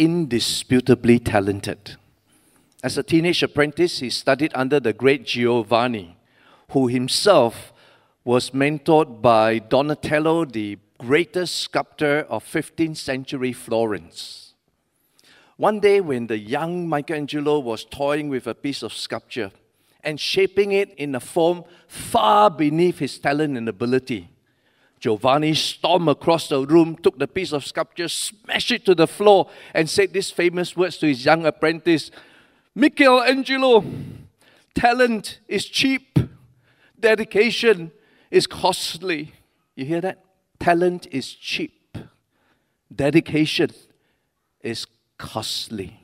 indisputably talented. As a teenage apprentice, he studied under the great Giovanni, who himself was mentored by Donatello, the greatest sculptor of 15th century Florence. One day, when the young Michelangelo was toying with a piece of sculpture and shaping it in a form far beneath his talent and ability, Giovanni stormed across the room, took the piece of sculpture, smashed it to the floor, and said these famous words to his young apprentice Michelangelo, talent is cheap, dedication is costly. You hear that? Talent is cheap, dedication is costly.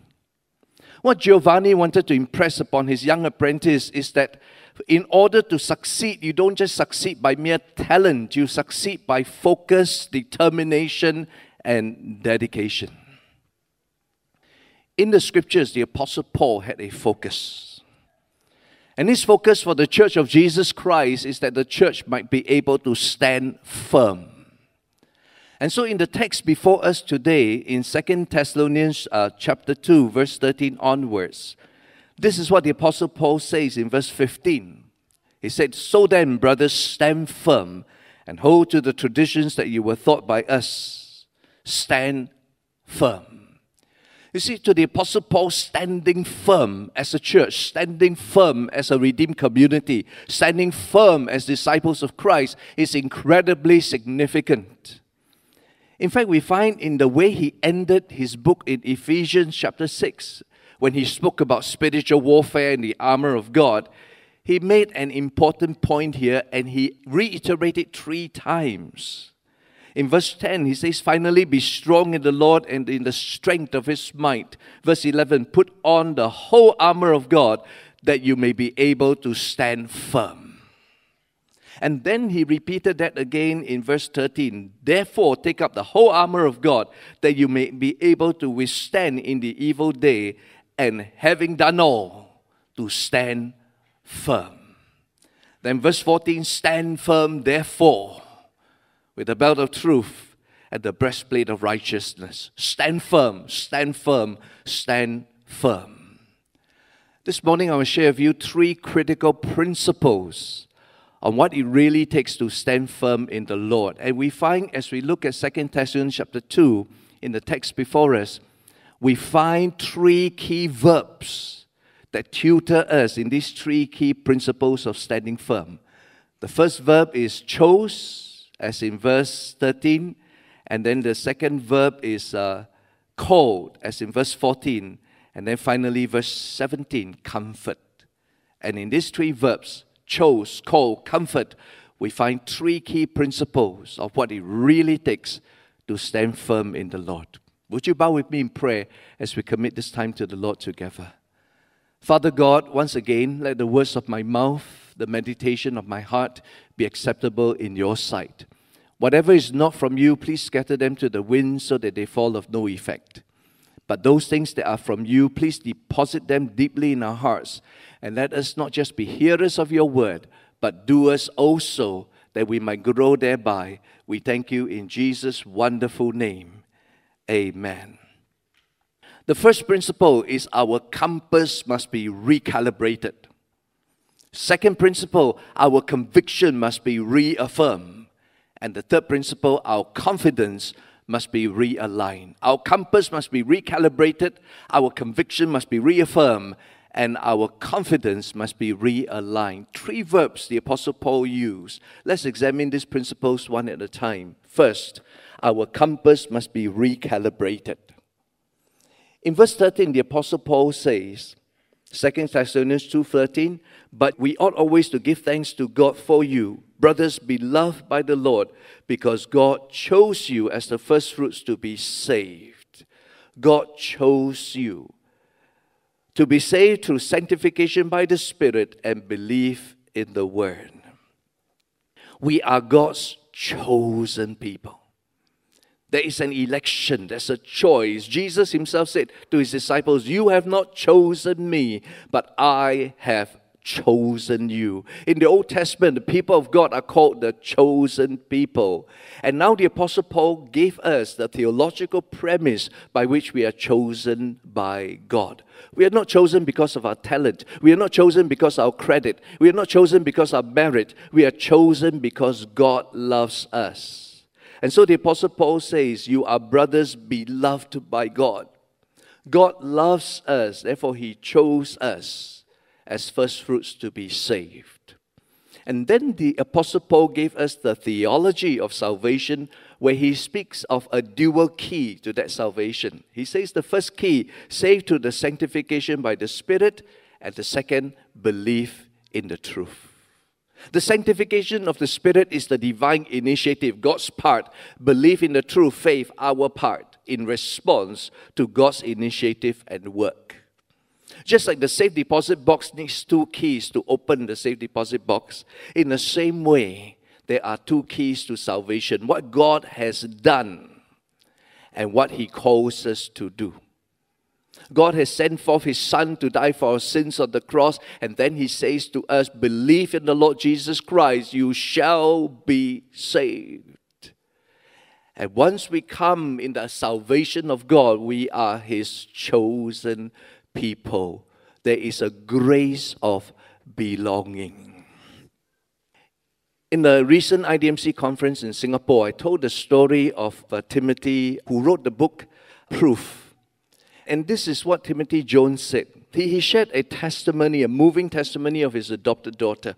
What Giovanni wanted to impress upon his young apprentice is that in order to succeed, you don't just succeed by mere talent, you succeed by focus, determination, and dedication. In the scriptures, the Apostle Paul had a focus. And his focus for the church of Jesus Christ is that the church might be able to stand firm. And so in the text before us today, in Second Thessalonians uh, chapter 2, verse 13 onwards, this is what the Apostle Paul says in verse 15. He said, So then, brothers, stand firm and hold to the traditions that you were taught by us. Stand firm. You see, to the Apostle Paul, standing firm as a church, standing firm as a redeemed community, standing firm as disciples of Christ is incredibly significant. In fact, we find in the way he ended his book in Ephesians chapter 6, when he spoke about spiritual warfare and the armor of God, he made an important point here and he reiterated three times. In verse 10, he says, Finally, be strong in the Lord and in the strength of his might. Verse 11, put on the whole armor of God that you may be able to stand firm. And then he repeated that again in verse 13. Therefore, take up the whole armor of God that you may be able to withstand in the evil day, and having done all, to stand firm. Then, verse 14 stand firm, therefore, with the belt of truth and the breastplate of righteousness. Stand firm, stand firm, stand firm. This morning, I will share with you three critical principles on what it really takes to stand firm in the Lord. And we find as we look at Second Thessalonians chapter 2 in the text before us, we find three key verbs that tutor us in these three key principles of standing firm. The first verb is chose, as in verse 13, and then the second verb is uh, called, as in verse 14, and then finally, verse 17, comfort. And in these three verbs, chose, call, comfort, we find three key principles of what it really takes to stand firm in the Lord. Would you bow with me in prayer as we commit this time to the Lord together? Father God, once again, let the words of my mouth, the meditation of my heart be acceptable in your sight. Whatever is not from you, please scatter them to the wind so that they fall of no effect. But those things that are from you, please deposit them deeply in our hearts. And let us not just be hearers of your word, but doers also, that we might grow thereby. We thank you in Jesus' wonderful name. Amen. The first principle is our compass must be recalibrated. Second principle, our conviction must be reaffirmed. And the third principle, our confidence must be realigned. Our compass must be recalibrated, our conviction must be reaffirmed, and our confidence must be realigned. Three verbs the Apostle Paul used. Let's examine these principles one at a time. First, our compass must be recalibrated. In verse 13, the Apostle Paul says, 2 Thessalonians 2.13, But we ought always to give thanks to God for you, brothers beloved by the Lord, because God chose you as the firstfruits to be saved. God chose you to be saved through sanctification by the Spirit and belief in the Word. We are God's chosen people. There is an election, there's a choice. Jesus himself said to his disciples, You have not chosen me, but I have chosen you. In the Old Testament, the people of God are called the chosen people. And now the Apostle Paul gave us the theological premise by which we are chosen by God. We are not chosen because of our talent. We are not chosen because our credit. We are not chosen because our merit. We are chosen because God loves us. And so the Apostle Paul says, You are brothers beloved by God. God loves us, therefore, He chose us as first fruits to be saved. And then the Apostle Paul gave us the theology of salvation, where he speaks of a dual key to that salvation. He says the first key, saved to the sanctification by the Spirit, and the second, belief in the truth. The sanctification of the Spirit is the divine initiative, God's part. Belief in the true faith, our part, in response to God's initiative and work. Just like the safe deposit box needs two keys to open the safe deposit box, in the same way, there are two keys to salvation what God has done and what He calls us to do. God has sent forth His Son to die for our sins on the cross, and then He says to us, Believe in the Lord Jesus Christ, you shall be saved. And once we come in the salvation of God, we are His chosen people. There is a grace of belonging. In the recent IDMC conference in Singapore, I told the story of uh, Timothy who wrote the book Proof. And this is what Timothy Jones said. He, he shared a testimony, a moving testimony of his adopted daughter.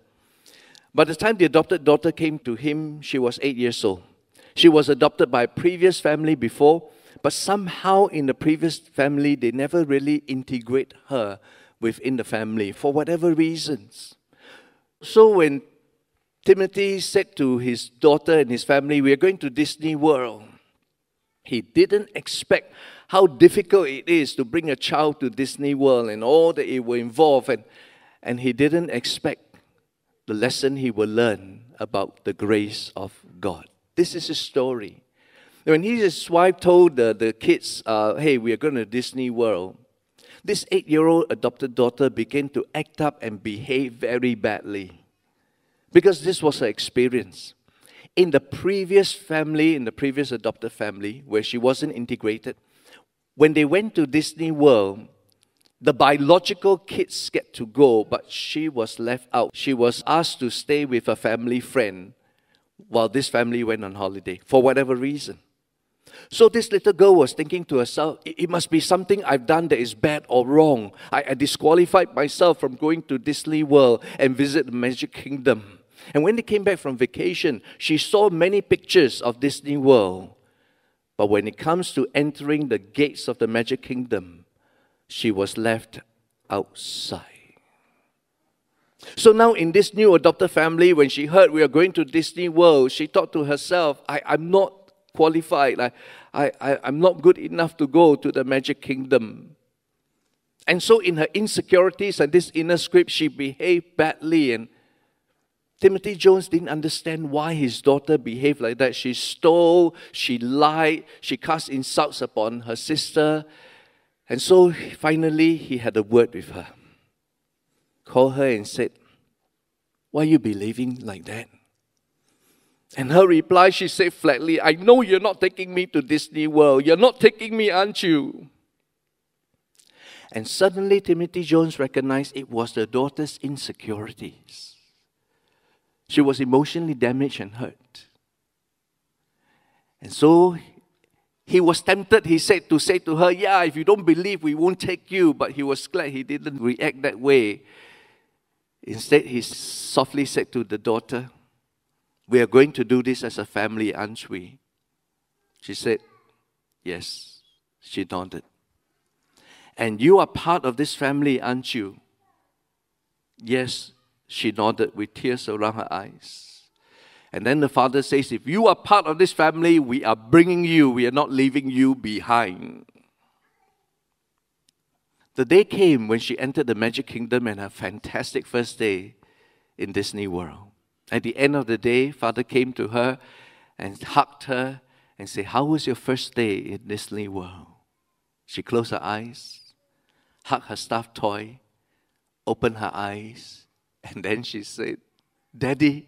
By the time the adopted daughter came to him, she was eight years old. She was adopted by a previous family before, but somehow in the previous family, they never really integrate her within the family for whatever reasons. So when Timothy said to his daughter and his family, We are going to Disney World, he didn't expect how difficult it is to bring a child to Disney World and all that it will involve. And, and he didn't expect the lesson he will learn about the grace of God. This is his story. When his wife told the, the kids, uh, hey, we are going to Disney World, this eight year old adopted daughter began to act up and behave very badly because this was her experience. In the previous family, in the previous adopted family, where she wasn't integrated, when they went to Disney World, the biological kids get to go, but she was left out. She was asked to stay with a family friend while this family went on holiday for whatever reason. So this little girl was thinking to herself, it must be something I've done that is bad or wrong. I, I disqualified myself from going to Disney World and visit the Magic Kingdom. And when they came back from vacation, she saw many pictures of Disney World. But when it comes to entering the gates of the Magic Kingdom, she was left outside. So now, in this new adopted family, when she heard we are going to Disney World, she thought to herself, I, am not qualified. I, I, I, I'm not good enough to go to the magic kingdom. And so, in her insecurities and this inner script, she behaved badly. And Timothy Jones didn't understand why his daughter behaved like that. She stole, she lied, she cast insults upon her sister. And so, finally, he had a word with her. Called her and said, Why are you behaving like that? And her reply, she said flatly, I know you're not taking me to Disney World. You're not taking me, aren't you? And suddenly, Timothy Jones recognized it was the daughter's insecurities. She was emotionally damaged and hurt. And so he was tempted, he said, to say to her, Yeah, if you don't believe, we won't take you. But he was glad he didn't react that way. Instead, he softly said to the daughter, we are going to do this as a family, aren't we? She said, Yes. She nodded. And you are part of this family, aren't you? Yes, she nodded with tears around her eyes. And then the father says, If you are part of this family, we are bringing you, we are not leaving you behind. The day came when she entered the Magic Kingdom and her fantastic first day in Disney World. At the end of the day, Father came to her and hugged her and said, How was your first day in Disney World? She closed her eyes, hugged her stuffed toy, opened her eyes, and then she said, Daddy,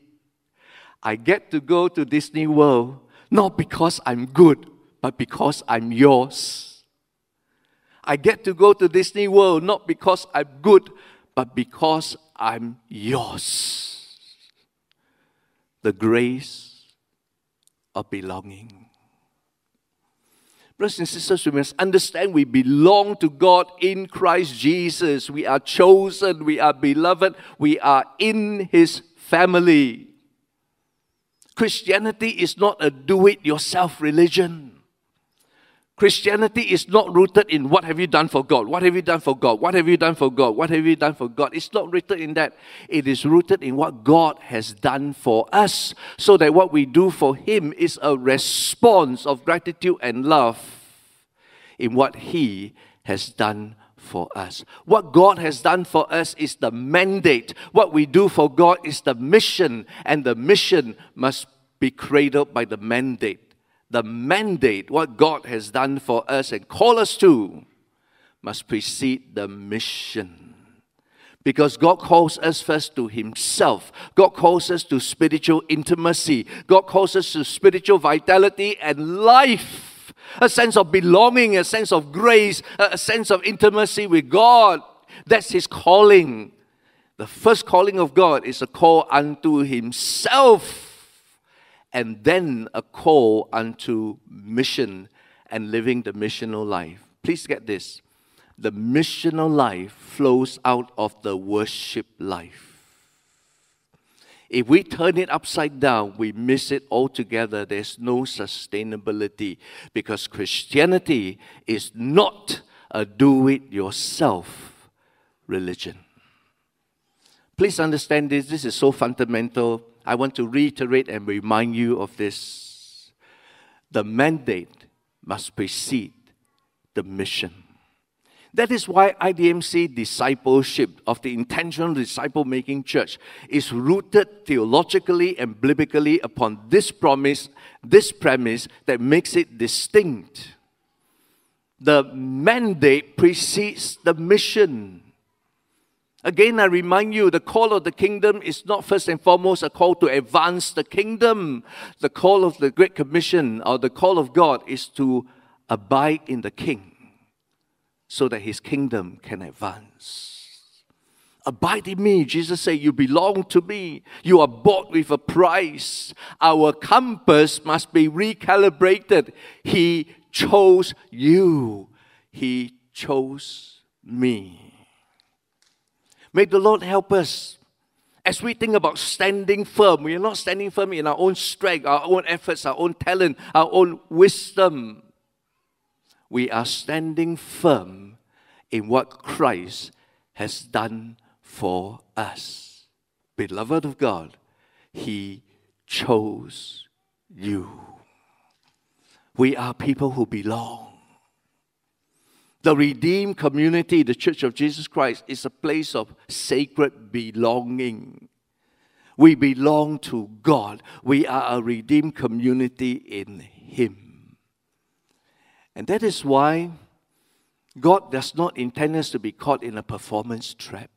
I get to go to Disney World not because I'm good, but because I'm yours. I get to go to Disney World not because I'm good, but because I'm yours. The grace of belonging. Brothers and sisters, we must understand we belong to God in Christ Jesus. We are chosen, we are beloved, we are in His family. Christianity is not a do it yourself religion. Christianity is not rooted in what have you done for God? What have you done for God? What have you done for God? What have you done for God? It's not rooted in that. It is rooted in what God has done for us, so that what we do for Him is a response of gratitude and love in what He has done for us. What God has done for us is the mandate. What we do for God is the mission, and the mission must be cradled by the mandate the mandate, what God has done for us and call us to, must precede the mission. Because God calls us first to Himself. God calls us to spiritual intimacy. God calls us to spiritual vitality and life. A sense of belonging, a sense of grace, a sense of intimacy with God. That's His calling. The first calling of God is a call unto Himself and then a call unto mission and living the missional life. Please get this. The missional life flows out of the worship life. If we turn it upside down, we miss it altogether. There's no sustainability because Christianity is not a do it yourself religion. Please understand this. This is so fundamental I want to reiterate and remind you of this. The mandate must precede the mission. That is why IDMC discipleship of the intentional disciple making church is rooted theologically and biblically upon this promise, this premise that makes it distinct. The mandate precedes the mission. Again, I remind you the call of the kingdom is not first and foremost a call to advance the kingdom. The call of the Great Commission or the call of God is to abide in the king so that his kingdom can advance. Abide in me. Jesus said, You belong to me. You are bought with a price. Our compass must be recalibrated. He chose you, He chose me. May the Lord help us. As we think about standing firm, we are not standing firm in our own strength, our own efforts, our own talent, our own wisdom. We are standing firm in what Christ has done for us. Beloved of God, He chose you. We are people who belong. The redeemed community, the Church of Jesus Christ, is a place of sacred belonging. We belong to God. We are a redeemed community in Him. And that is why God does not intend us to be caught in a performance trap.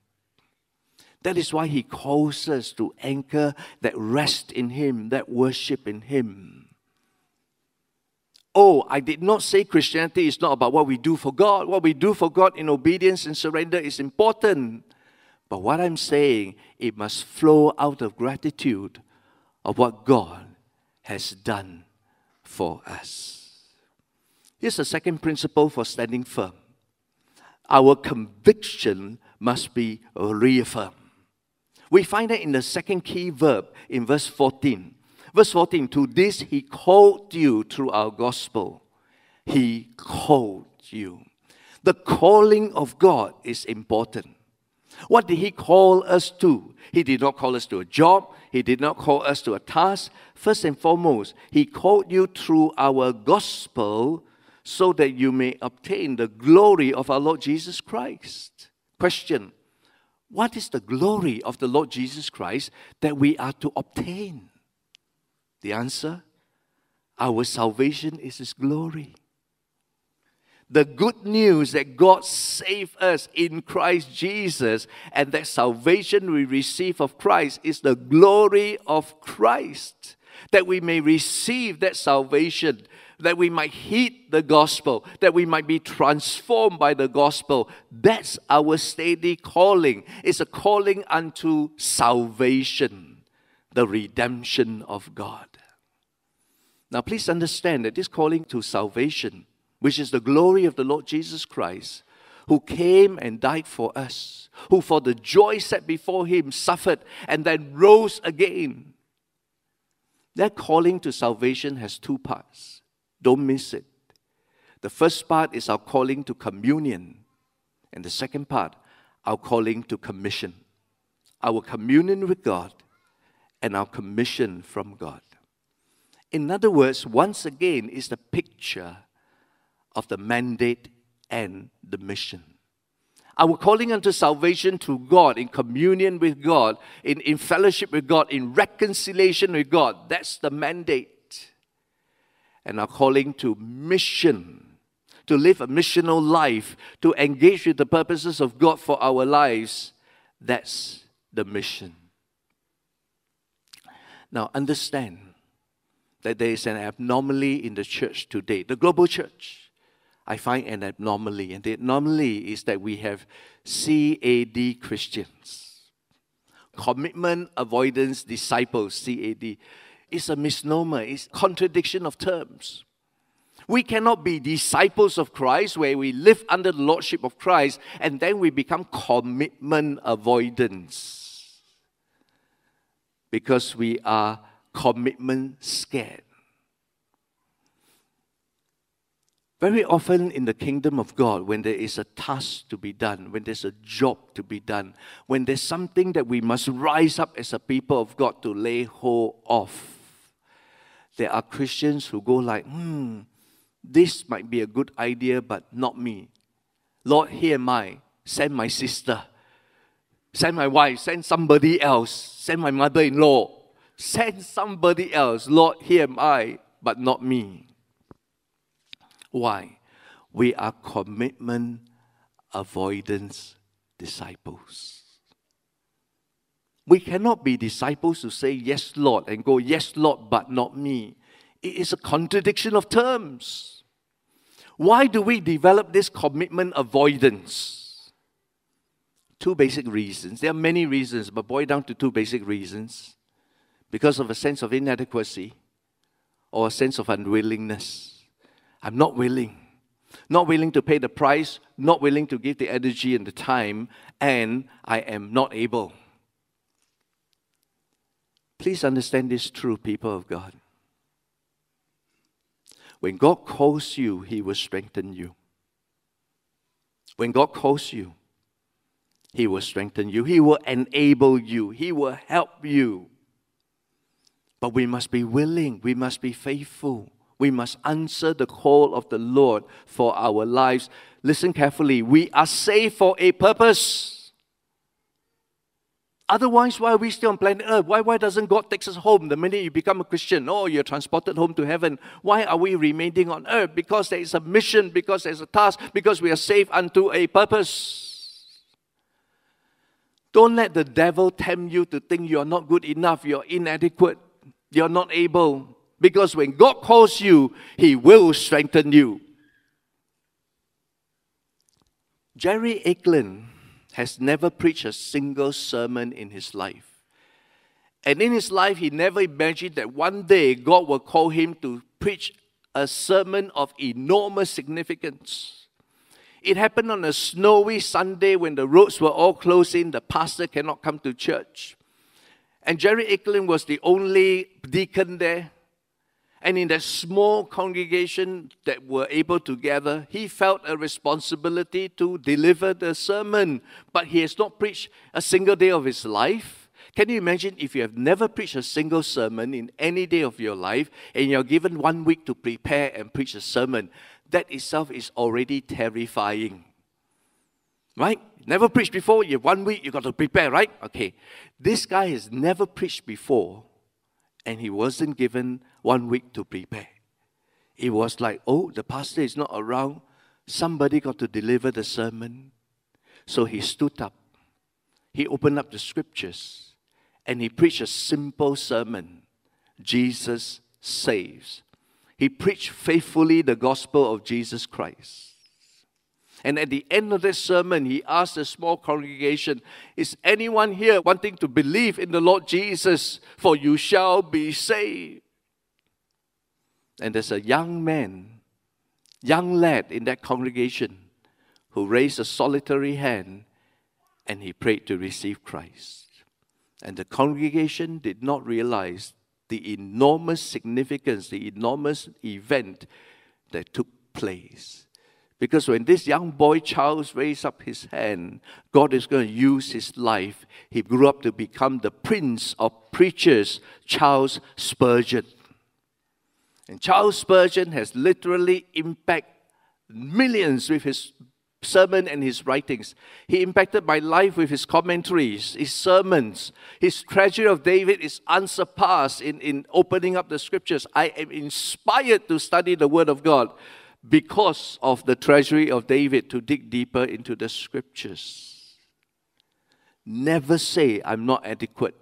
That is why He calls us to anchor that rest in Him, that worship in Him. Oh, I did not say Christianity is not about what we do for God. What we do for God in obedience and surrender is important. But what I'm saying, it must flow out of gratitude of what God has done for us. Here's the second principle for standing firm our conviction must be reaffirmed. We find that in the second key verb in verse 14. Verse 14 To this he called you through our gospel. He called you. The calling of God is important. What did he call us to? He did not call us to a job. He did not call us to a task. First and foremost, he called you through our gospel so that you may obtain the glory of our Lord Jesus Christ. Question What is the glory of the Lord Jesus Christ that we are to obtain? The answer Our salvation is His glory. The good news that God saved us in Christ Jesus and that salvation we receive of Christ is the glory of Christ. That we may receive that salvation that we might heed the gospel, that we might be transformed by the gospel. That's our steady calling. It's a calling unto salvation, the redemption of God. Now, please understand that this calling to salvation, which is the glory of the Lord Jesus Christ, who came and died for us, who for the joy set before him suffered and then rose again. That calling to salvation has two parts. Don't miss it. The first part is our calling to communion, and the second part, our calling to commission. Our communion with God and our commission from God. In other words, once again, is the picture of the mandate and the mission. Our calling unto salvation to God, in communion with God, in, in fellowship with God, in reconciliation with God, that's the mandate and our calling to mission, to live a missional life, to engage with the purposes of God for our lives. That's the mission. Now, understand that there is an abnormality in the church today, the global church. I find an abnormality, and the anomaly is that we have CAD Christians, commitment avoidance disciples, CAD is a misnomer, it's contradiction of terms. We cannot be disciples of Christ where we live under the lordship of Christ and then we become commitment avoidance because we are commitment scared. Very often in the kingdom of God, when there is a task to be done, when there's a job to be done, when there's something that we must rise up as a people of God to lay hold of, there are Christians who go like, hmm, this might be a good idea, but not me. Lord, here am I. Send my sister. Send my wife. Send somebody else. Send my mother in law. Send somebody else. Lord, here am I, but not me. Why? We are commitment avoidance disciples. We cannot be disciples who say, Yes, Lord, and go, Yes, Lord, but not me. It is a contradiction of terms. Why do we develop this commitment avoidance? Two basic reasons. There are many reasons, but boil down to two basic reasons. Because of a sense of inadequacy or a sense of unwillingness. I'm not willing. Not willing to pay the price, not willing to give the energy and the time, and I am not able. Please understand this true, people of God. When God calls you, He will strengthen you. When God calls you, He will strengthen you. He will enable you. He will help you. But we must be willing, we must be faithful. We must answer the call of the Lord for our lives. Listen carefully. We are saved for a purpose. Otherwise, why are we still on planet Earth? Why, why doesn't God take us home the minute you become a Christian? Oh, you're transported home to heaven. Why are we remaining on earth? Because there is a mission, because there's a task, because we are saved unto a purpose. Don't let the devil tempt you to think you're not good enough, you're inadequate, you're not able. Because when God calls you, He will strengthen you. Jerry Aickland has never preached a single sermon in his life. And in his life, he never imagined that one day God will call him to preach a sermon of enormous significance. It happened on a snowy Sunday when the roads were all closed in, the pastor cannot come to church. And Jerry Aickland was the only deacon there. And in that small congregation that were able to gather, he felt a responsibility to deliver the sermon. But he has not preached a single day of his life. Can you imagine if you have never preached a single sermon in any day of your life and you're given one week to prepare and preach a sermon? that itself is already terrifying. Right? Never preached before, you have one week, you've got to prepare, right? Okay. This guy has never preached before, and he wasn't given one week to prepare. It was like, oh, the pastor is not around. Somebody got to deliver the sermon. So he stood up. He opened up the scriptures and he preached a simple sermon Jesus saves. He preached faithfully the gospel of Jesus Christ. And at the end of this sermon, he asked the small congregation, Is anyone here wanting to believe in the Lord Jesus? For you shall be saved. And there's a young man, young lad in that congregation who raised a solitary hand and he prayed to receive Christ. And the congregation did not realize the enormous significance, the enormous event that took place. Because when this young boy Charles raised up his hand, God is going to use his life. He grew up to become the prince of preachers, Charles Spurgeon. And Charles Spurgeon has literally impacted millions with his sermon and his writings. He impacted my life with his commentaries, his sermons. His treasure of David is unsurpassed in, in opening up the scriptures. I am inspired to study the Word of God because of the treasury of David to dig deeper into the scriptures. Never say, I'm not adequate.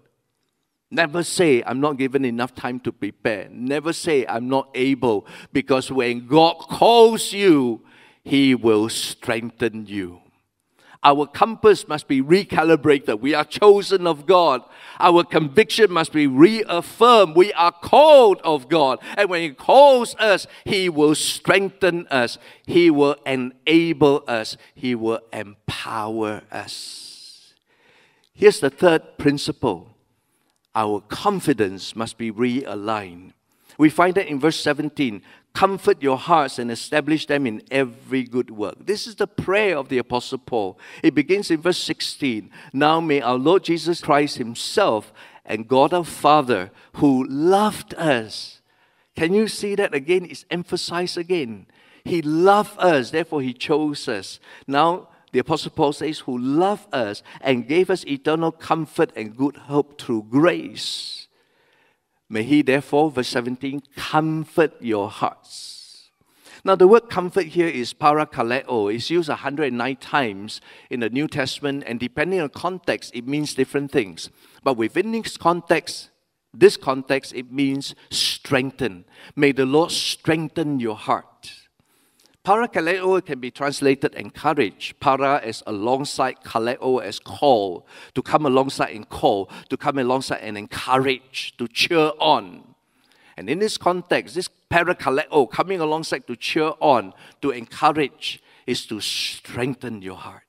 Never say, I'm not given enough time to prepare. Never say, I'm not able. Because when God calls you, He will strengthen you. Our compass must be recalibrated. We are chosen of God. Our conviction must be reaffirmed. We are called of God. And when He calls us, He will strengthen us, He will enable us, He will empower us. Here's the third principle our confidence must be realigned. We find that in verse 17 comfort your hearts and establish them in every good work. This is the prayer of the Apostle Paul. It begins in verse 16. Now may our Lord Jesus Christ Himself and God our Father, who loved us, can you see that again? It's emphasized again. He loved us, therefore He chose us. Now, the Apostle Paul says, who loved us and gave us eternal comfort and good hope through grace May He therefore, verse 17, comfort your hearts. Now, the word comfort here is parakaleo. It's used 109 times in the New Testament, and depending on context, it means different things. But within this context, this context, it means strengthen. May the Lord strengthen your heart. Parakaleo can be translated encourage. Para as alongside, kaleo as call. To come alongside and call. To come alongside and encourage. To cheer on. And in this context, this parakaleo, coming alongside to cheer on, to encourage, is to strengthen your heart.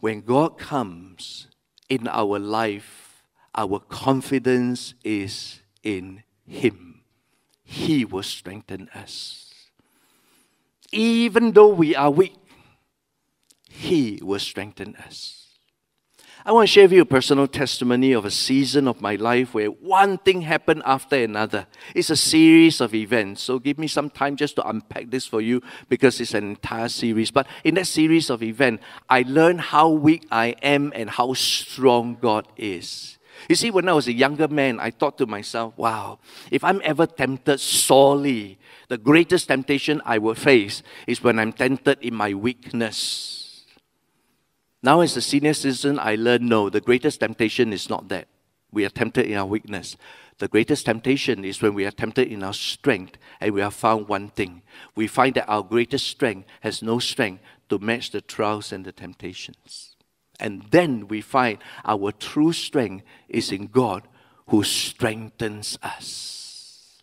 When God comes in our life, our confidence is in Him. He will strengthen us. Even though we are weak, He will strengthen us. I want to share with you a personal testimony of a season of my life where one thing happened after another. It's a series of events. So give me some time just to unpack this for you because it's an entire series. But in that series of events, I learned how weak I am and how strong God is. You see, when I was a younger man, I thought to myself, wow, if I'm ever tempted sorely, the greatest temptation I will face is when I'm tempted in my weakness. Now, as a senior citizen, I learned no, the greatest temptation is not that. We are tempted in our weakness. The greatest temptation is when we are tempted in our strength and we have found one thing. We find that our greatest strength has no strength to match the trials and the temptations. And then we find our true strength is in God who strengthens us.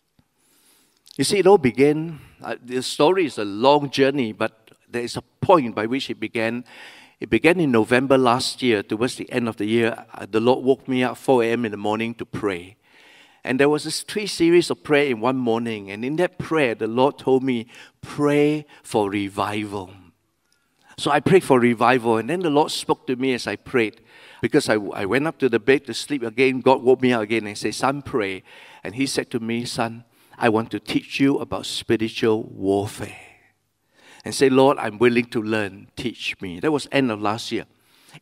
You see, it all began, uh, the story is a long journey, but there is a point by which it began. It began in November last year, towards the end of the year. Uh, the Lord woke me up 4 a.m. in the morning to pray. And there was this three series of prayer in one morning. And in that prayer, the Lord told me, pray for revival. So I prayed for revival, and then the Lord spoke to me as I prayed. Because I, I went up to the bed to sleep again, God woke me up again and said, Son, pray. And He said to me, Son, I want to teach you about spiritual warfare. And say, Lord, I'm willing to learn. Teach me. That was end of last year.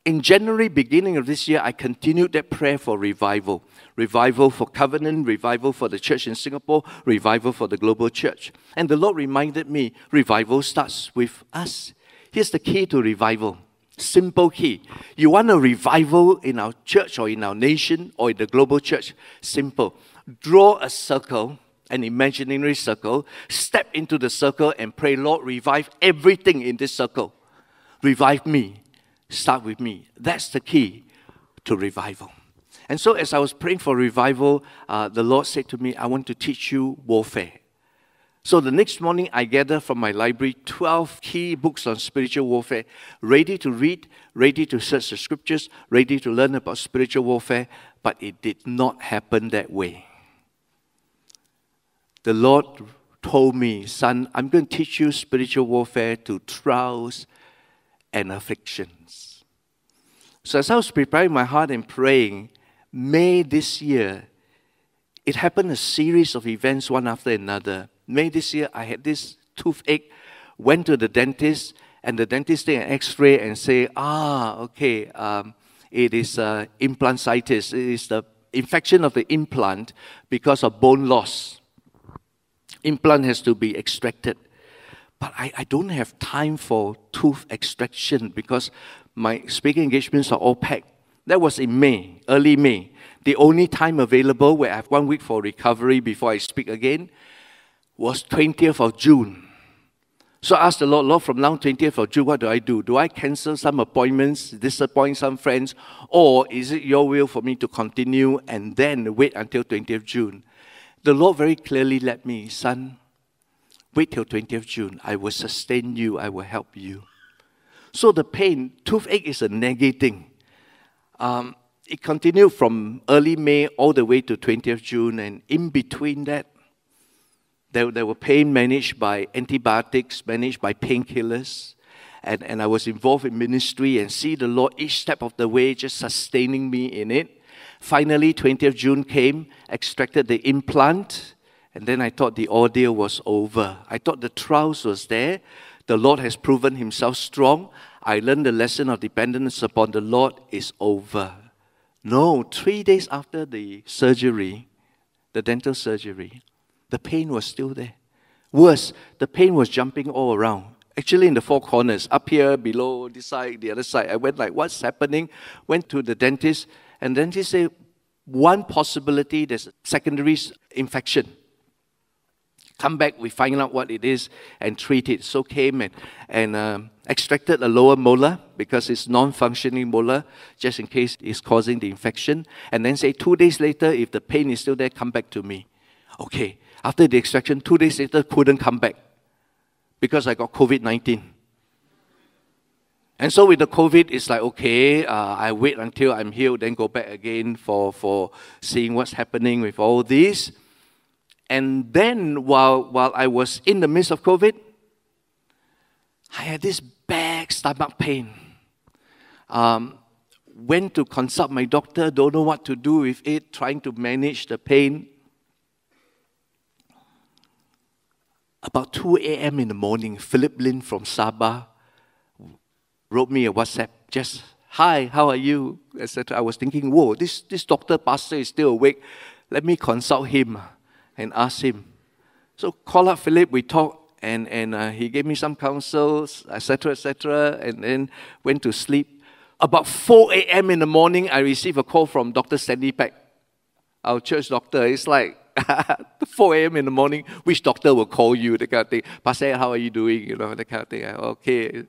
In January, beginning of this year, I continued that prayer for revival. Revival for Covenant, revival for the church in Singapore, revival for the global church. And the Lord reminded me revival starts with us. Here's the key to revival simple key. You want a revival in our church or in our nation or in the global church? Simple. Draw a circle, an imaginary circle, step into the circle and pray, Lord, revive everything in this circle. Revive me. Start with me. That's the key to revival. And so, as I was praying for revival, uh, the Lord said to me, I want to teach you warfare. So the next morning, I gathered from my library 12 key books on spiritual warfare, ready to read, ready to search the scriptures, ready to learn about spiritual warfare, but it did not happen that way. The Lord told me, Son, I'm going to teach you spiritual warfare to trials and afflictions. So as I was preparing my heart and praying, May this year, it happened a series of events one after another. May this year, I had this toothache, went to the dentist, and the dentist did an x-ray and say, ah, okay, um, it is uh, implantitis. It is the infection of the implant because of bone loss. Implant has to be extracted. But I, I don't have time for tooth extraction because my speaking engagements are all packed. That was in May, early May. The only time available where I have one week for recovery before I speak again was 20th of June. So I asked the Lord, Lord, from now 20th of June, what do I do? Do I cancel some appointments, disappoint some friends, or is it your will for me to continue and then wait until 20th June? The Lord very clearly let me, son, wait till 20th June. I will sustain you, I will help you. So the pain, toothache is a negating. Um, it continued from early May all the way to 20th June, and in between that, there, there were pain managed by antibiotics, managed by painkillers. And, and I was involved in ministry and see the Lord each step of the way just sustaining me in it. Finally, 20th June came, extracted the implant, and then I thought the ordeal was over. I thought the trials was there. The Lord has proven himself strong. I learned the lesson of dependence upon the Lord is over. No, three days after the surgery, the dental surgery, the pain was still there. Worse, the pain was jumping all around. Actually, in the four corners, up here, below, this side, the other side. I went like, what's happening? Went to the dentist, and the dentist said, one possibility, there's a secondary infection. Come back, we find out what it is and treat it. So came and, and um, extracted a lower molar because it's non-functioning molar, just in case it's causing the infection. And then say two days later, if the pain is still there, come back to me. Okay, after the extraction, two days later, couldn't come back because I got COVID 19. And so with the COVID, it's like, okay, uh, I wait until I'm healed, then go back again for, for seeing what's happening with all this. And then while, while I was in the midst of COVID, I had this bad stomach pain. Um, went to consult my doctor, don't know what to do with it, trying to manage the pain. About 2 a.m. in the morning, Philip Lin from Sabah wrote me a WhatsApp, just, hi, how are you? Etc. I was thinking, whoa, this, this doctor pastor is still awake. Let me consult him and ask him. So call up Philip, we talked, and, and uh, he gave me some counsels, etc., etc., and then went to sleep. About 4 a.m. in the morning, I received a call from Dr. Stanley Peck, our church doctor. It's like, 4 a.m. in the morning, which doctor will call you, that kind of thing. Pastor, how are you doing? You know, that kind of thing. Okay,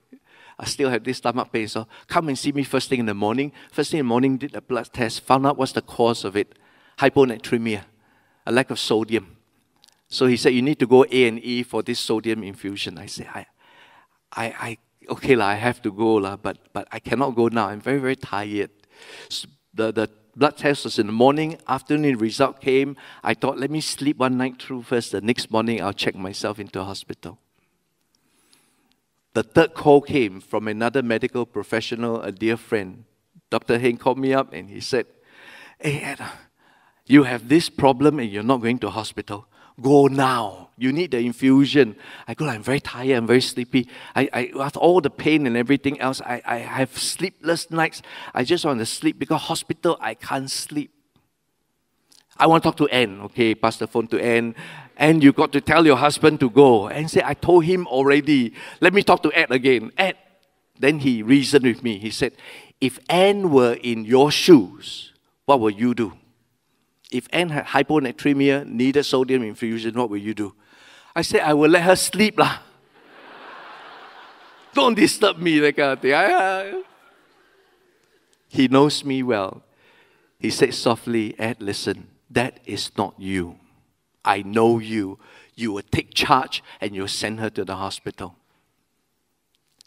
I still have this stomach pain, so come and see me first thing in the morning. First thing in the morning, did a blood test, found out what's the cause of it. Hyponatremia, a lack of sodium. So he said, you need to go A&E for this sodium infusion. I said, I, I, I okay, la, I have to go, la, but, but I cannot go now. I'm very, very tired. The, the blood test was in the morning. Afternoon result came. I thought, let me sleep one night through first. The next morning, I'll check myself into hospital. The third call came from another medical professional, a dear friend. Dr. Heng called me up and he said, Hey, Anna, you have this problem and you're not going to hospital. Go now. You need the infusion. I go, I'm very tired, I'm very sleepy. I, I after all the pain and everything else, I, I have sleepless nights. I just want to sleep because hospital I can't sleep. I want to talk to Anne. Okay, pass the phone to Anne. And you got to tell your husband to go. And say, I told him already. Let me talk to Ed again. Ed. Then he reasoned with me. He said, If Anne were in your shoes, what would you do? If Anne had hyponatremia, needed sodium infusion, what will you do? I said, I will let her sleep. Lah. Don't disturb me, that kind of thing. I, he knows me well. He said softly, Ed, listen, that is not you. I know you. You will take charge and you'll send her to the hospital.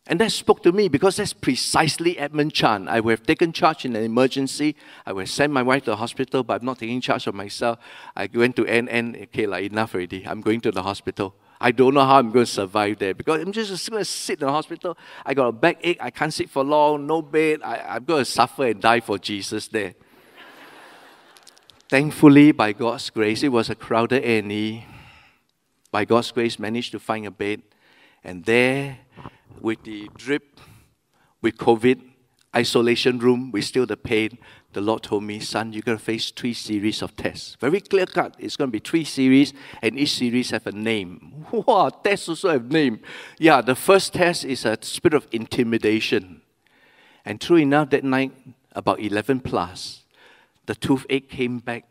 And that spoke to me because that's precisely Edmund Chan. I would have taken charge in an emergency. I would have sent my wife to the hospital, but I'm not taking charge of myself. I went to Anne, okay, like enough already. I'm going to the hospital. I don't know how I'm going to survive there because I'm just going to sit in the hospital. I got a backache. I can't sit for long, no bed. I, I'm going to suffer and die for Jesus there. Thankfully, by God's grace, it was a crowded A&E. By God's grace, managed to find a bed. And there, with the drip, with COVID, isolation room, with still the pain, the Lord told me, son, you're going to face three series of tests. Very clear cut. It's going to be three series, and each series have a name. Wow, tests also have name. Yeah, the first test is a spirit of intimidation. And true enough, that night, about 11 plus, the toothache came back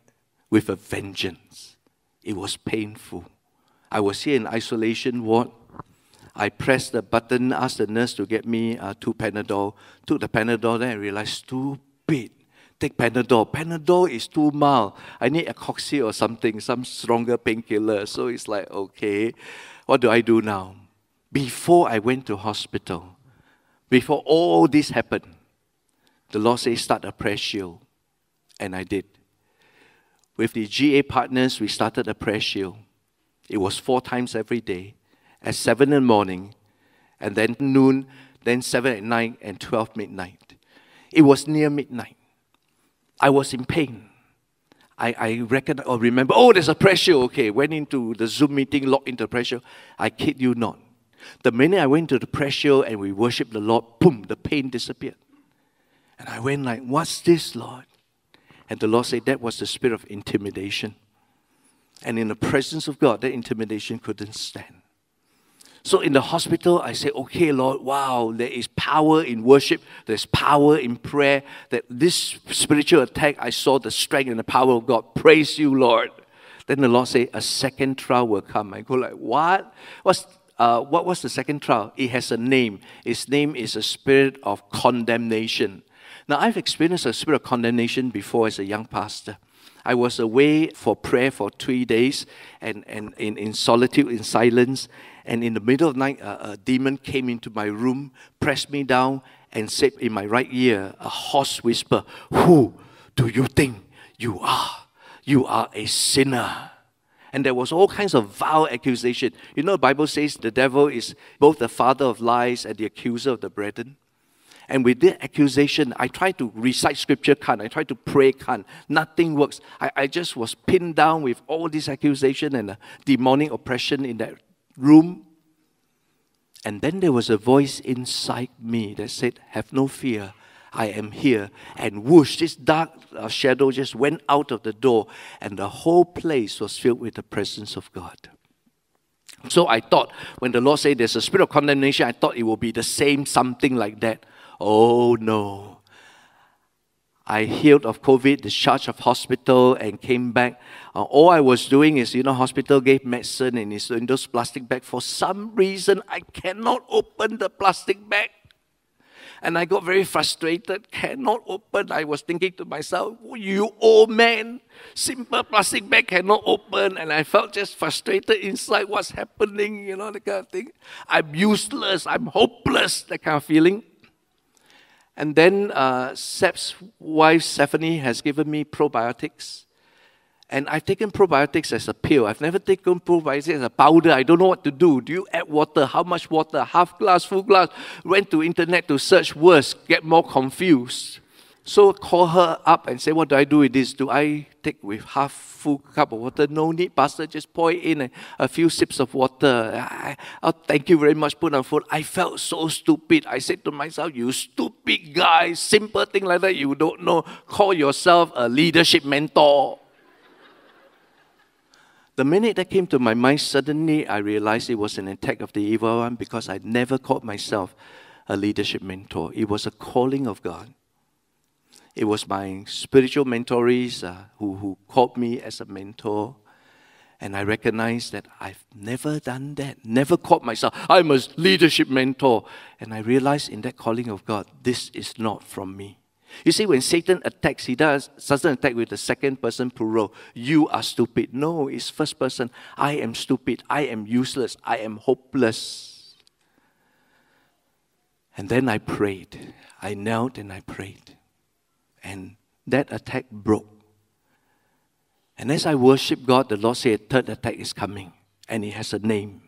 with a vengeance. It was painful. I was here in isolation ward. I pressed the button, asked the nurse to get me uh, two Panadol. Took the Panadol, then I realized, stupid. Take Panadol. Panadol is too mild. I need Arcoxia or something, some stronger painkiller. So it's like, okay, what do I do now? Before I went to hospital, before all this happened, the Lord says, start a prayer shield. And I did. With the GA partners, we started a prayer shield. It was four times every day, at 7 in the morning, and then noon, then 7 at night, and 12 midnight. It was near midnight. I was in pain. I, I reckon or remember, oh, there's a prayer shield. Okay, went into the Zoom meeting, locked into the prayer. I kid you not. The minute I went to the prayer shield and we worshiped the Lord, boom, the pain disappeared. And I went like, what's this, Lord? And the Lord said that was the spirit of intimidation. And in the presence of God, that intimidation couldn't stand. So in the hospital, I say, okay, Lord, wow, there is power in worship, there's power in prayer. That this spiritual attack, I saw the strength and the power of God. Praise you, Lord. Then the Lord say, a second trial will come. I go like, what? What's uh, what was the second trial? It has a name. Its name is a spirit of condemnation. Now, I've experienced a spirit of condemnation before as a young pastor. I was away for prayer for three days and, and in, in solitude, in silence. And in the middle of the night, a, a demon came into my room, pressed me down, and said in my right ear, a hoarse whisper, Who do you think you are? You are a sinner. And there was all kinds of vile accusation. You know, the Bible says the devil is both the father of lies and the accuser of the brethren. And with that accusation, I tried to recite scripture, can't. I tried to pray, can't. Nothing works. I, I just was pinned down with all this accusation and demonic oppression in that room. And then there was a voice inside me that said, Have no fear. I am here. And whoosh, this dark uh, shadow just went out of the door, and the whole place was filled with the presence of God. So I thought, when the Lord said there's a spirit of condemnation, I thought it would be the same, something like that. Oh no. I healed of COVID, discharged of hospital, and came back. Uh, all I was doing is, you know, hospital gave medicine and it's in those plastic bag. For some reason, I cannot open the plastic bag. And I got very frustrated, cannot open. I was thinking to myself, you old man, simple plastic bag cannot open. And I felt just frustrated inside what's happening, you know, that kind of thing. I'm useless, I'm hopeless, that kind of feeling. And then uh, Sep's wife, Stephanie, has given me probiotics. And I've taken probiotics as a pill. I've never taken probiotics as a powder. I don't know what to do. Do you add water? How much water? Half glass, full glass? Went to internet to search words, get more confused. So call her up and say, What do I do with this? Do I take with half full cup of water? No need, Pastor. Just pour in a, a few sips of water. I, oh, thank you very much. Put on food. I felt so stupid. I said to myself, You stupid guy, simple thing like that, you don't know. Call yourself a leadership mentor. The minute that came to my mind, suddenly I realized it was an attack of the evil one because I never called myself a leadership mentor. It was a calling of God. It was my spiritual mentors uh, who, who called me as a mentor. And I recognized that I've never done that, never called myself, I'm a leadership mentor. And I realized in that calling of God, this is not from me. You see, when Satan attacks, he does doesn't attack with the second person plural. You are stupid. No, it's first person. I am stupid. I am useless. I am hopeless. And then I prayed. I knelt and I prayed. And that attack broke. And as I worship God, the Lord said, third attack is coming. And it has a name.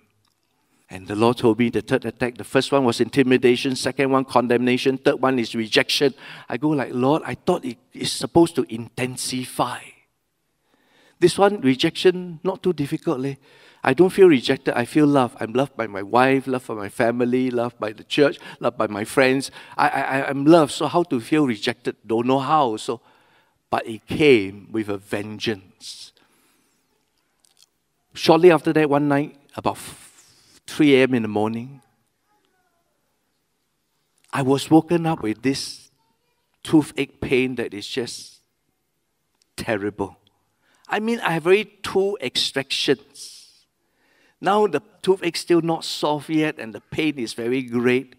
And the Lord told me the third attack, the first one was intimidation, second one condemnation, third one is rejection. I go like, Lord, I thought it is supposed to intensify. This one, rejection, not too difficult. Eh? I don't feel rejected. I feel loved. I'm loved by my wife, loved by my family, loved by the church, loved by my friends. I, I, I'm loved. So how to feel rejected? Don't know how. So, but it came with a vengeance. Shortly after that, one night, about 3 a.m. in the morning, I was woken up with this toothache pain that is just terrible. I mean, I have already two extractions now the toothache is still not solved yet and the pain is very great.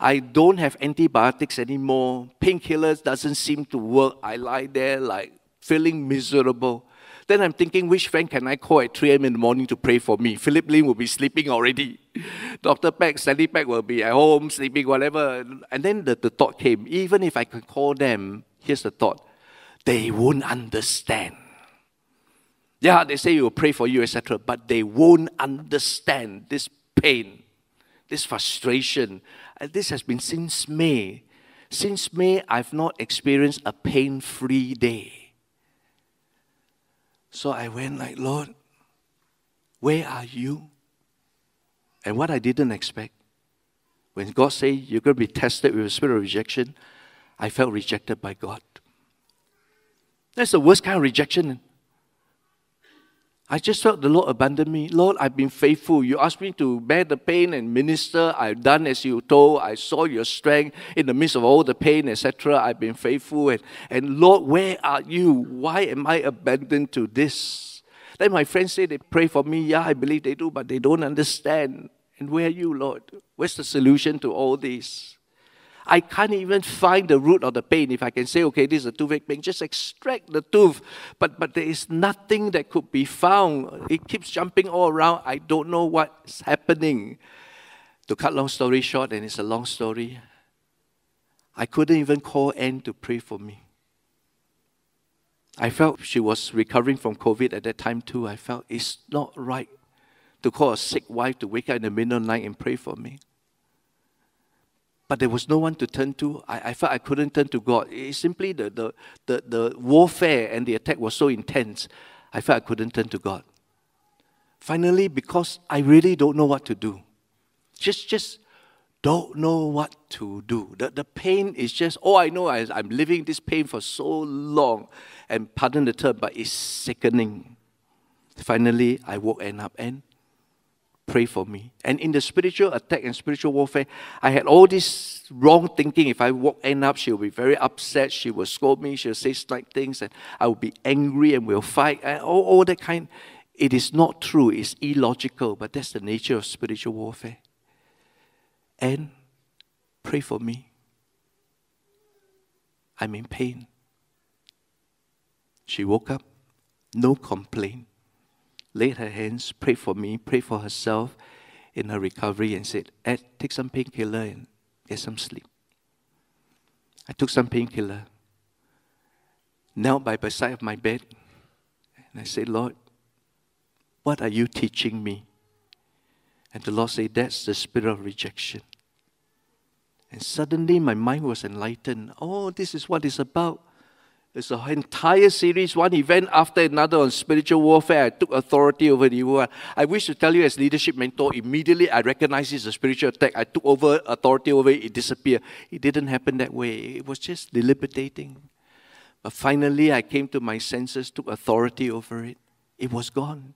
I don't have antibiotics anymore. Painkillers doesn't seem to work. I lie there like feeling miserable. Then I'm thinking, which friend can I call at 3 a.m. in the morning to pray for me? Philip Lim will be sleeping already. Dr. Peck, Sally Peck will be at home, sleeping, whatever. And then the, the thought came, even if I can call them, here's the thought, they won't understand. Yeah, they say you will pray for you, etc., but they won't understand this pain, this frustration. And this has been since May. Since May, I've not experienced a pain free day. So I went like, Lord, where are you? And what I didn't expect, when God said you're going to be tested with a spirit of rejection, I felt rejected by God. That's the worst kind of rejection I just felt the Lord abandoned me. Lord, I've been faithful. You asked me to bear the pain and minister. I've done as you told. I saw your strength in the midst of all the pain, etc. I've been faithful. And, and Lord, where are you? Why am I abandoned to this? Then my friends say they pray for me. Yeah, I believe they do, but they don't understand. And where are you, Lord? Where's the solution to all this? I can't even find the root of the pain. If I can say, okay, this is a toothache pain, just extract the tooth. But, but there is nothing that could be found. It keeps jumping all around. I don't know what's happening. To cut long story short, and it's a long story, I couldn't even call Anne to pray for me. I felt she was recovering from COVID at that time too. I felt it's not right to call a sick wife to wake up in the middle of the night and pray for me but there was no one to turn to. I, I felt I couldn't turn to God. It's simply the, the, the, the warfare and the attack was so intense, I felt I couldn't turn to God. Finally, because I really don't know what to do, just, just don't know what to do. The, the pain is just, oh, I know I, I'm living this pain for so long, and pardon the term, but it's sickening. Finally, I woke up and pray for me. And in the spiritual attack and spiritual warfare, I had all this wrong thinking. If I walk end up, she'll be very upset. She will scold me. She'll say slight things, and I will be angry and we'll fight. And all, all that kind. It is not true. It's illogical, but that's the nature of spiritual warfare. And pray for me. I'm in pain. She woke up, no complaint laid her hands, prayed for me, prayed for herself in her recovery, and said, Ed, take some painkiller and get some sleep. I took some painkiller, knelt by the side of my bed, and I said, Lord, what are you teaching me? And the Lord said, That's the spirit of rejection. And suddenly my mind was enlightened. Oh, this is what it's about. It's an entire series, one event after another on spiritual warfare. I took authority over the evil one. I wish to tell you, as leadership mentor, immediately I recognized it's a spiritual attack. I took over authority over it, it disappeared. It didn't happen that way. It was just deliberating. But finally, I came to my senses, took authority over it. It was gone.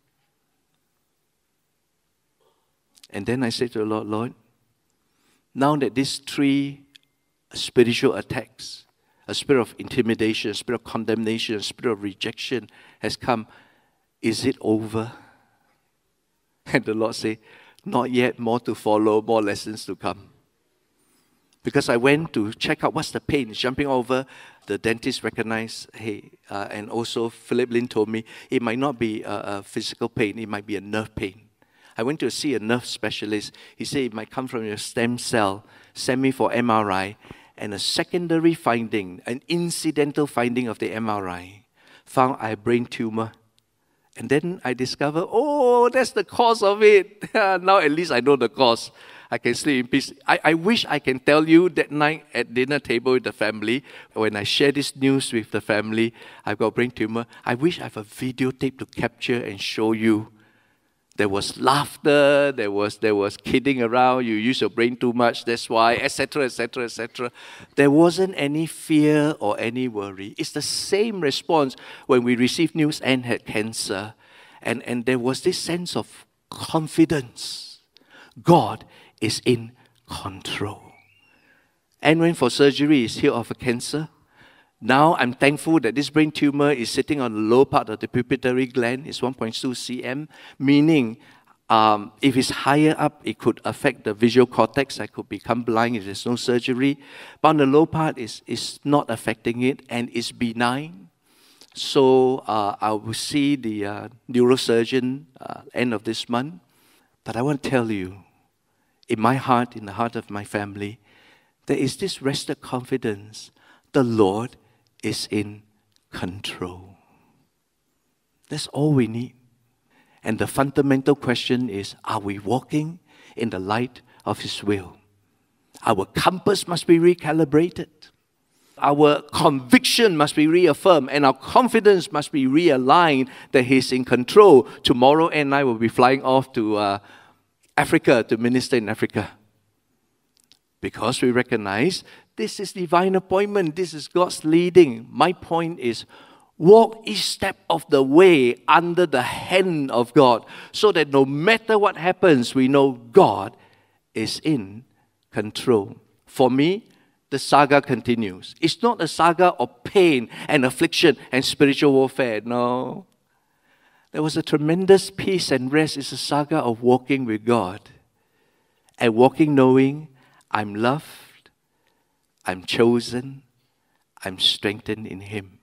And then I said to the Lord, Lord, now that these three spiritual attacks, a spirit of intimidation, a spirit of condemnation, a spirit of rejection has come, is it over? And the Lord said, Not yet, more to follow, more lessons to come. Because I went to check out what's the pain. Jumping over, the dentist recognized, hey, uh, and also Philip Lim told me it might not be a, a physical pain, it might be a nerve pain. I went to see a nerve specialist. He said it might come from your stem cell. Send me for MRI. And a secondary finding, an incidental finding of the MRI, found I have brain tumor. And then I discovered, oh, that's the cause of it. now at least I know the cause. I can sleep in peace. I, I wish I can tell you that night at dinner table with the family, when I share this news with the family, I've got brain tumor. I wish I have a videotape to capture and show you there was laughter, there was, there was kidding around, you use your brain too much, that's why, etc., etc., etc. There wasn't any fear or any worry. It's the same response when we received news Anne had cancer. And, and there was this sense of confidence. God is in control. And went for surgery, is healed of a cancer. Now I'm thankful that this brain tumor is sitting on the low part of the pituitary gland. It's 1.2 cm, meaning um, if it's higher up, it could affect the visual cortex. I could become blind if there's no surgery. But on the low part, is is not affecting it and it's benign. So uh, I will see the uh, neurosurgeon uh, end of this month. But I want to tell you, in my heart, in the heart of my family, there is this rested confidence. The Lord is in control. That's all we need. And the fundamental question is are we walking in the light of His will? Our compass must be recalibrated. Our conviction must be reaffirmed and our confidence must be realigned that He's in control. Tomorrow, and I will be flying off to uh, Africa to minister in Africa because we recognize this is divine appointment, this is God's leading. My point is walk each step of the way under the hand of God so that no matter what happens, we know God is in control. For me, the saga continues. It's not a saga of pain and affliction and spiritual warfare. No. There was a tremendous peace and rest. It's a saga of walking with God and walking knowing I'm loved I'm chosen, I'm strengthened in Him.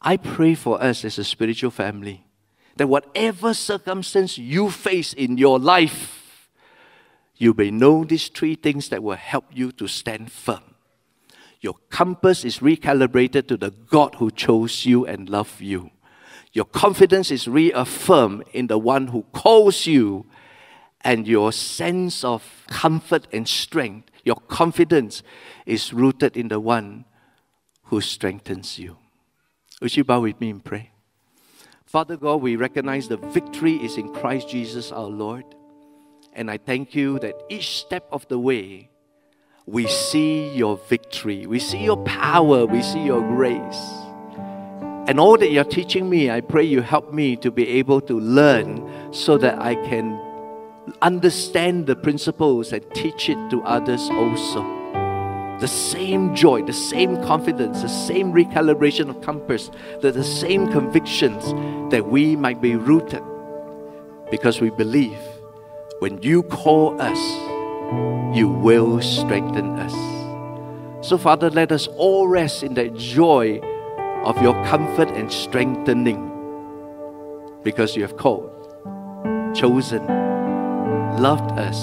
I pray for us as a spiritual family that whatever circumstance you face in your life, you may know these three things that will help you to stand firm. Your compass is recalibrated to the God who chose you and loved you. Your confidence is reaffirmed in the one who calls you, and your sense of comfort and strength your confidence is rooted in the one who strengthens you. Would you bow with me and pray? Father God, we recognize the victory is in Christ Jesus our Lord. And I thank you that each step of the way, we see your victory, we see your power, we see your grace. And all that you're teaching me, I pray you help me to be able to learn so that I can understand the principles and teach it to others also. The same joy, the same confidence, the same recalibration of compass, the, the same convictions that we might be rooted because we believe when you call us, you will strengthen us. So, Father, let us all rest in that joy of your comfort and strengthening because you have called, chosen, loved us,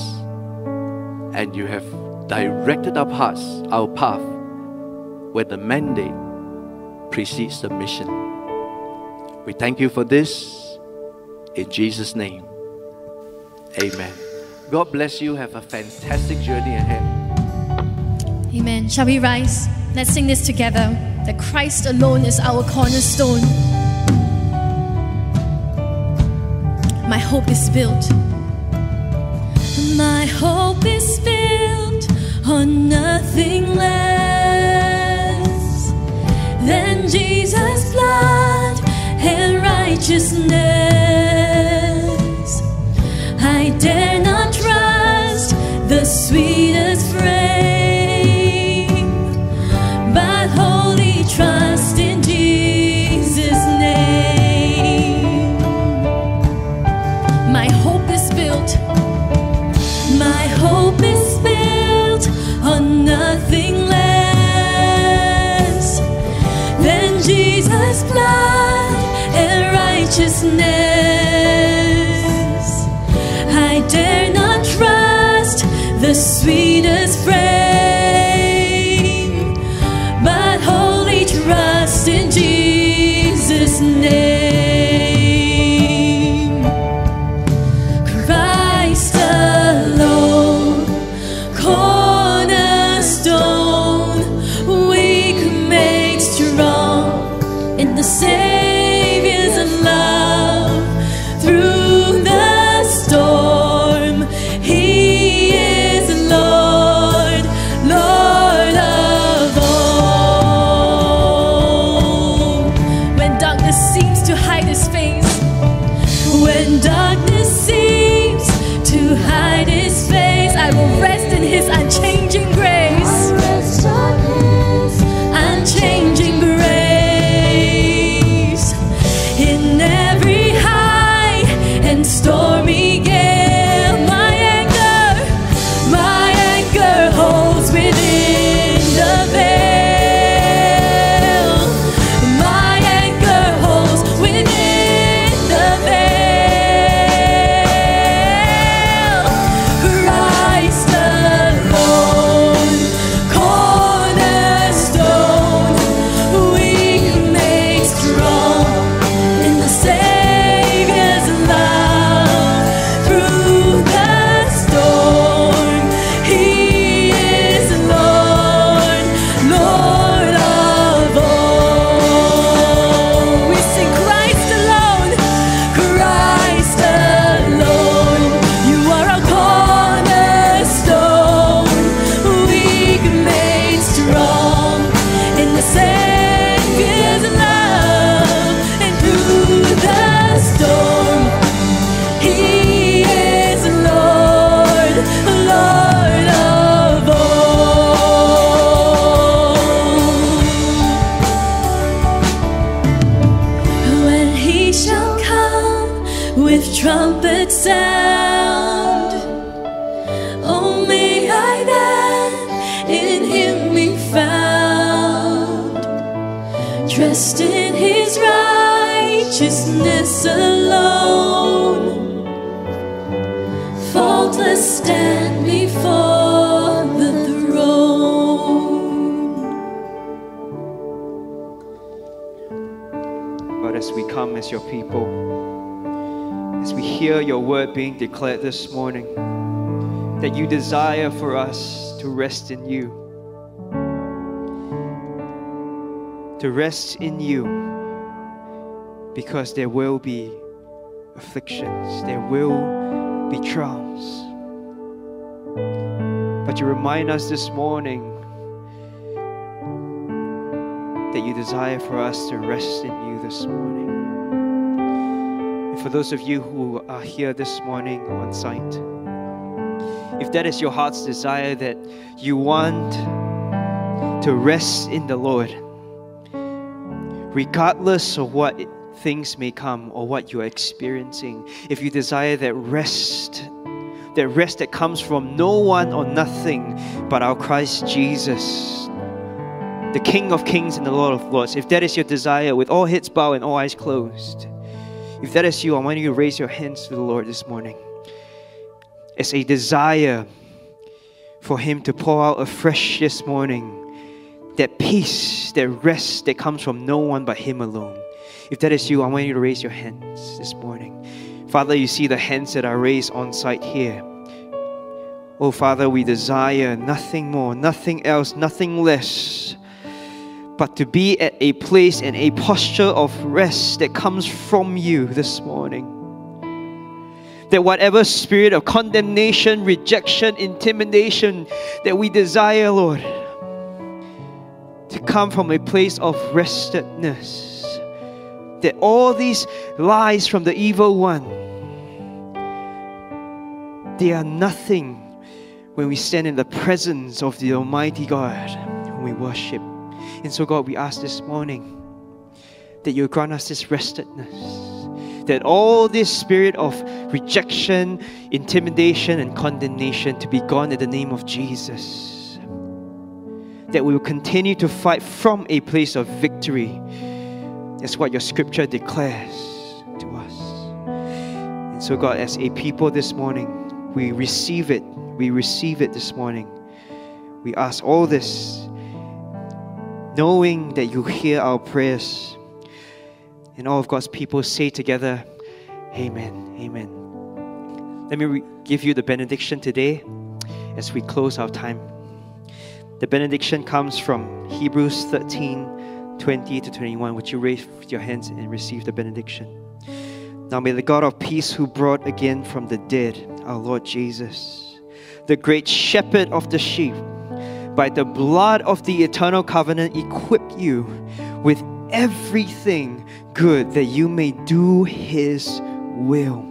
and you have directed our paths, our path, where the mandate precedes the mission. We thank you for this in Jesus' name. Amen. God bless you. Have a fantastic journey ahead. Amen. Shall we rise? Let's sing this together. That Christ alone is our cornerstone. My hope is built. My hope is built on nothing less than Jesus' blood and righteousness. I dare not trust the sweetest frame, righteousness. I dare not trust the sweetest frame, righteousness alone faultless stand before the throne. But as we come as your people, as we hear your word being declared this morning, that you desire for us to rest in you, to rest in you, because there will be afflictions, there will be trials. But you remind us this morning that you desire for us to rest in you this morning. And for those of you who are here this morning on site, if that is your heart's desire that you want to rest in the Lord, regardless of what it- things may come or what you are experiencing, if you desire that rest, that rest that comes from no one or nothing but our Christ Jesus, the King of Kings and the Lord of Lords, if that is your desire, with all heads bowed and all eyes closed, if that is you, I want you to raise your hands to the Lord this morning. It's a desire for Him to pour out afresh this morning that peace, that rest that comes from no one but Him alone. If that is you, I want you to raise your hands this morning. Father, you see the hands that are raised on site here. Oh, Father, we desire nothing more, nothing else, nothing less, but to be at a place and a posture of rest that comes from you this morning. That whatever spirit of condemnation, rejection, intimidation that we desire, Lord, to come from a place of restedness. That all these lies from the evil one, they are nothing when we stand in the presence of the Almighty God whom we worship. And so, God, we ask this morning that you grant us this restedness, that all this spirit of rejection, intimidation, and condemnation to be gone in the name of Jesus. That we will continue to fight from a place of victory. That's what your scripture declares to us. And so, God, as a people this morning, we receive it. We receive it this morning. We ask all this knowing that you hear our prayers. And all of God's people say together, Amen. Amen. Let me re- give you the benediction today as we close our time. The benediction comes from Hebrews 13 20 to 21. Would you raise your hands and receive the benediction? Now may the God of peace, who brought again from the dead our Lord Jesus, the great shepherd of the sheep, by the blood of the eternal covenant, equip you with everything good that you may do his will.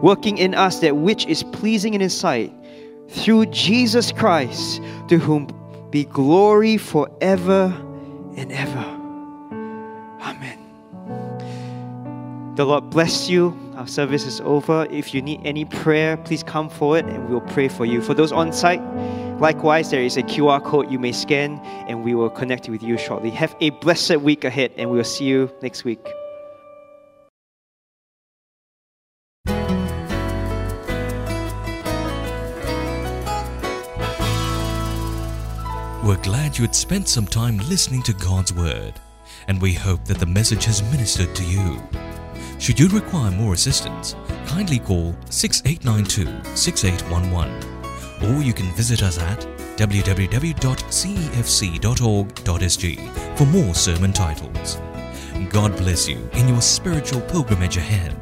Working in us that which is pleasing in his sight, through Jesus Christ, to whom be glory forever and ever. Amen. The Lord bless you. Our service is over. If you need any prayer, please come forward and we'll pray for you. For those on site, likewise, there is a QR code you may scan and we will connect with you shortly. Have a blessed week ahead and we will see you next week. We're glad you had spent some time listening to God's Word, and we hope that the message has ministered to you. Should you require more assistance, kindly call 6892 6811, or you can visit us at www.cefc.org.sg for more sermon titles. God bless you in your spiritual pilgrimage ahead.